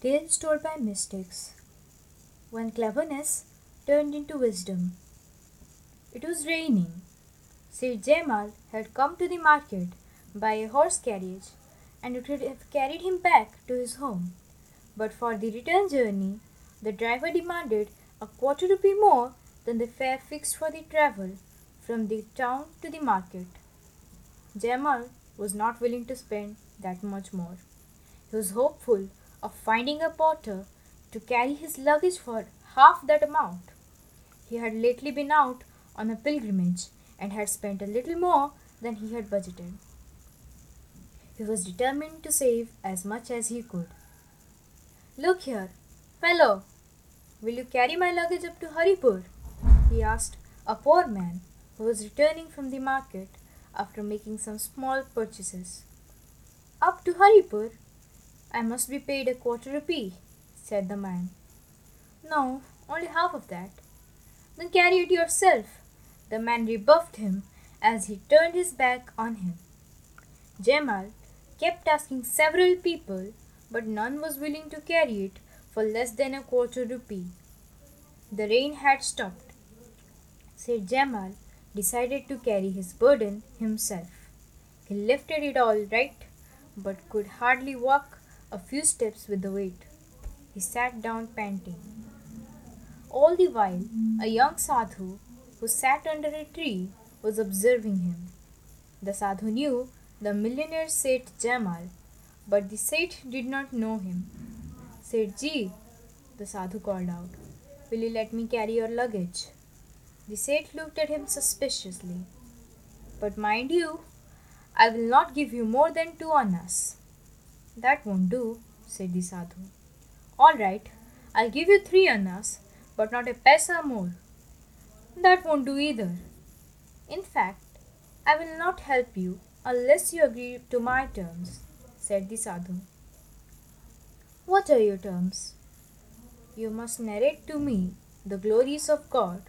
Tales told by mystics. When cleverness turned into wisdom. It was raining. Sir Jamal had come to the market by a horse carriage, and it would have carried him back to his home. But for the return journey, the driver demanded a quarter rupee more than the fare fixed for the travel from the town to the market. Jamal was not willing to spend that much more. He was hopeful of finding a porter to carry his luggage for half that amount. He had lately been out on a pilgrimage and had spent a little more than he had budgeted. He was determined to save as much as he could. Look here, fellow, will you carry my luggage up to Haripur? he asked a poor man who was returning from the market after making some small purchases. Up to Haripur? I must be paid a quarter rupee, said the man. No, only half of that. Then carry it yourself. The man rebuffed him as he turned his back on him. Jamal kept asking several people, but none was willing to carry it for less than a quarter rupee. The rain had stopped. Sir Jamal decided to carry his burden himself. He lifted it all right, but could hardly walk a few steps with the weight. He sat down panting. All the while, a young sadhu who sat under a tree was observing him. The sadhu knew the millionaire Seth Jamal, but the Seth did not know him. Seth ji, the sadhu called out, will you let me carry your luggage? The Seth looked at him suspiciously. But mind you, I will not give you more than two annas. That won't do, said the sadhu. All right, I'll give you three annas, but not a paisa more. That won't do either. In fact, I will not help you unless you agree to my terms, said the sadhu. What are your terms? You must narrate to me the glories of God,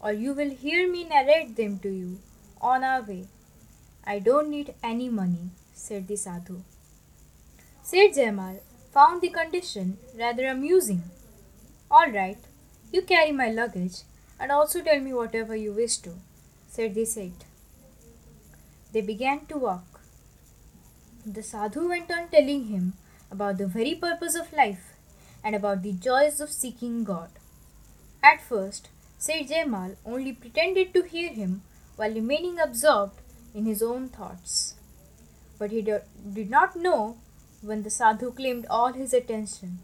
or you will hear me narrate them to you on our way. I don't need any money, said the sadhu. Seth Jamal found the condition rather amusing. All right, you carry my luggage and also tell me whatever you wish to, said the Seth. They began to walk. The sadhu went on telling him about the very purpose of life and about the joys of seeking God. At first, Seth Jamal only pretended to hear him while remaining absorbed in his own thoughts. But he did not know when the sadhu claimed all his attention.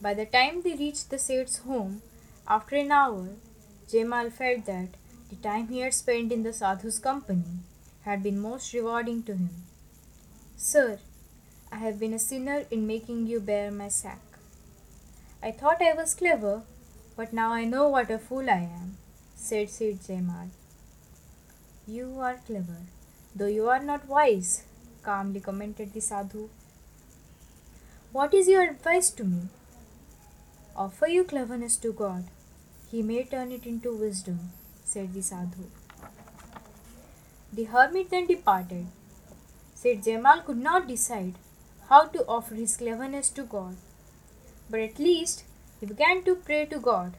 By the time they reached the Seth's home, after an hour, Jamal felt that the time he had spent in the sadhu's company had been most rewarding to him. Sir, I have been a sinner in making you bear my sack. I thought I was clever, but now I know what a fool I am, said Seth Jamal. You are clever, though you are not wise, calmly commented the sadhu. What is your advice to me? Offer your cleverness to God. He may turn it into wisdom, said the sadhu. The hermit then departed. Seth Jamal could not decide how to offer his cleverness to God, but at least he began to pray to God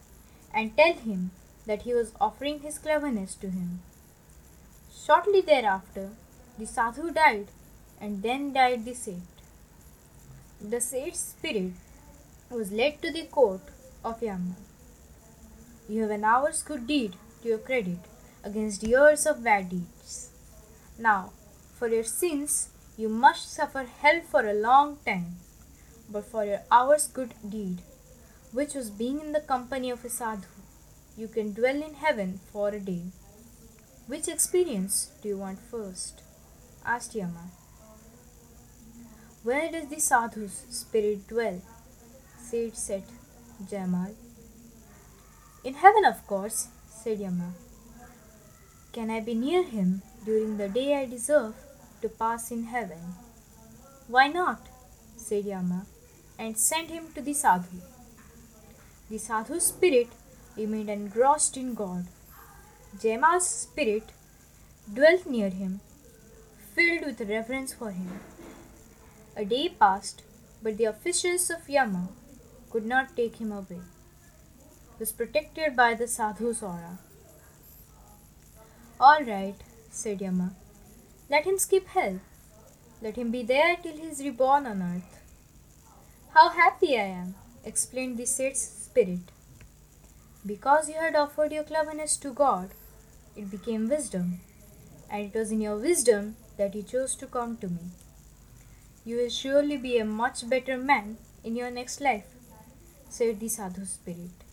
and tell him that he was offering his cleverness to him. Shortly thereafter, the sadhu died, and then died the Seth. The Seth's spirit was led to the court of Yama. You have an hour's good deed to your credit against years of bad deeds. Now, for your sins, you must suffer hell for a long time, but for your hour's good deed, which was being in the company of a sadhu, you can dwell in heaven for a day. Which experience do you want first? asked Yama. Where does the sadhu's spirit dwell? said Seth Jamal. In heaven, of course, said Yama. Can I be near him during the day I deserve to pass in heaven? Why not? said Yama, and sent him to the sadhu. The sadhu's spirit remained engrossed in God. Jamal's spirit dwelt near him, filled with reverence for him. A day passed, but the officials of Yama could not take him away. He was protected by the sadhu's aura. All right, said Yama. Let him skip hell. Let him be there till he is reborn on earth. How happy I am, explained the sage spirit. Because you had offered your cleverness to God, it became wisdom, and it was in your wisdom that you chose to come to me. You will surely be a much better man in your next life, said the sadhu spirit.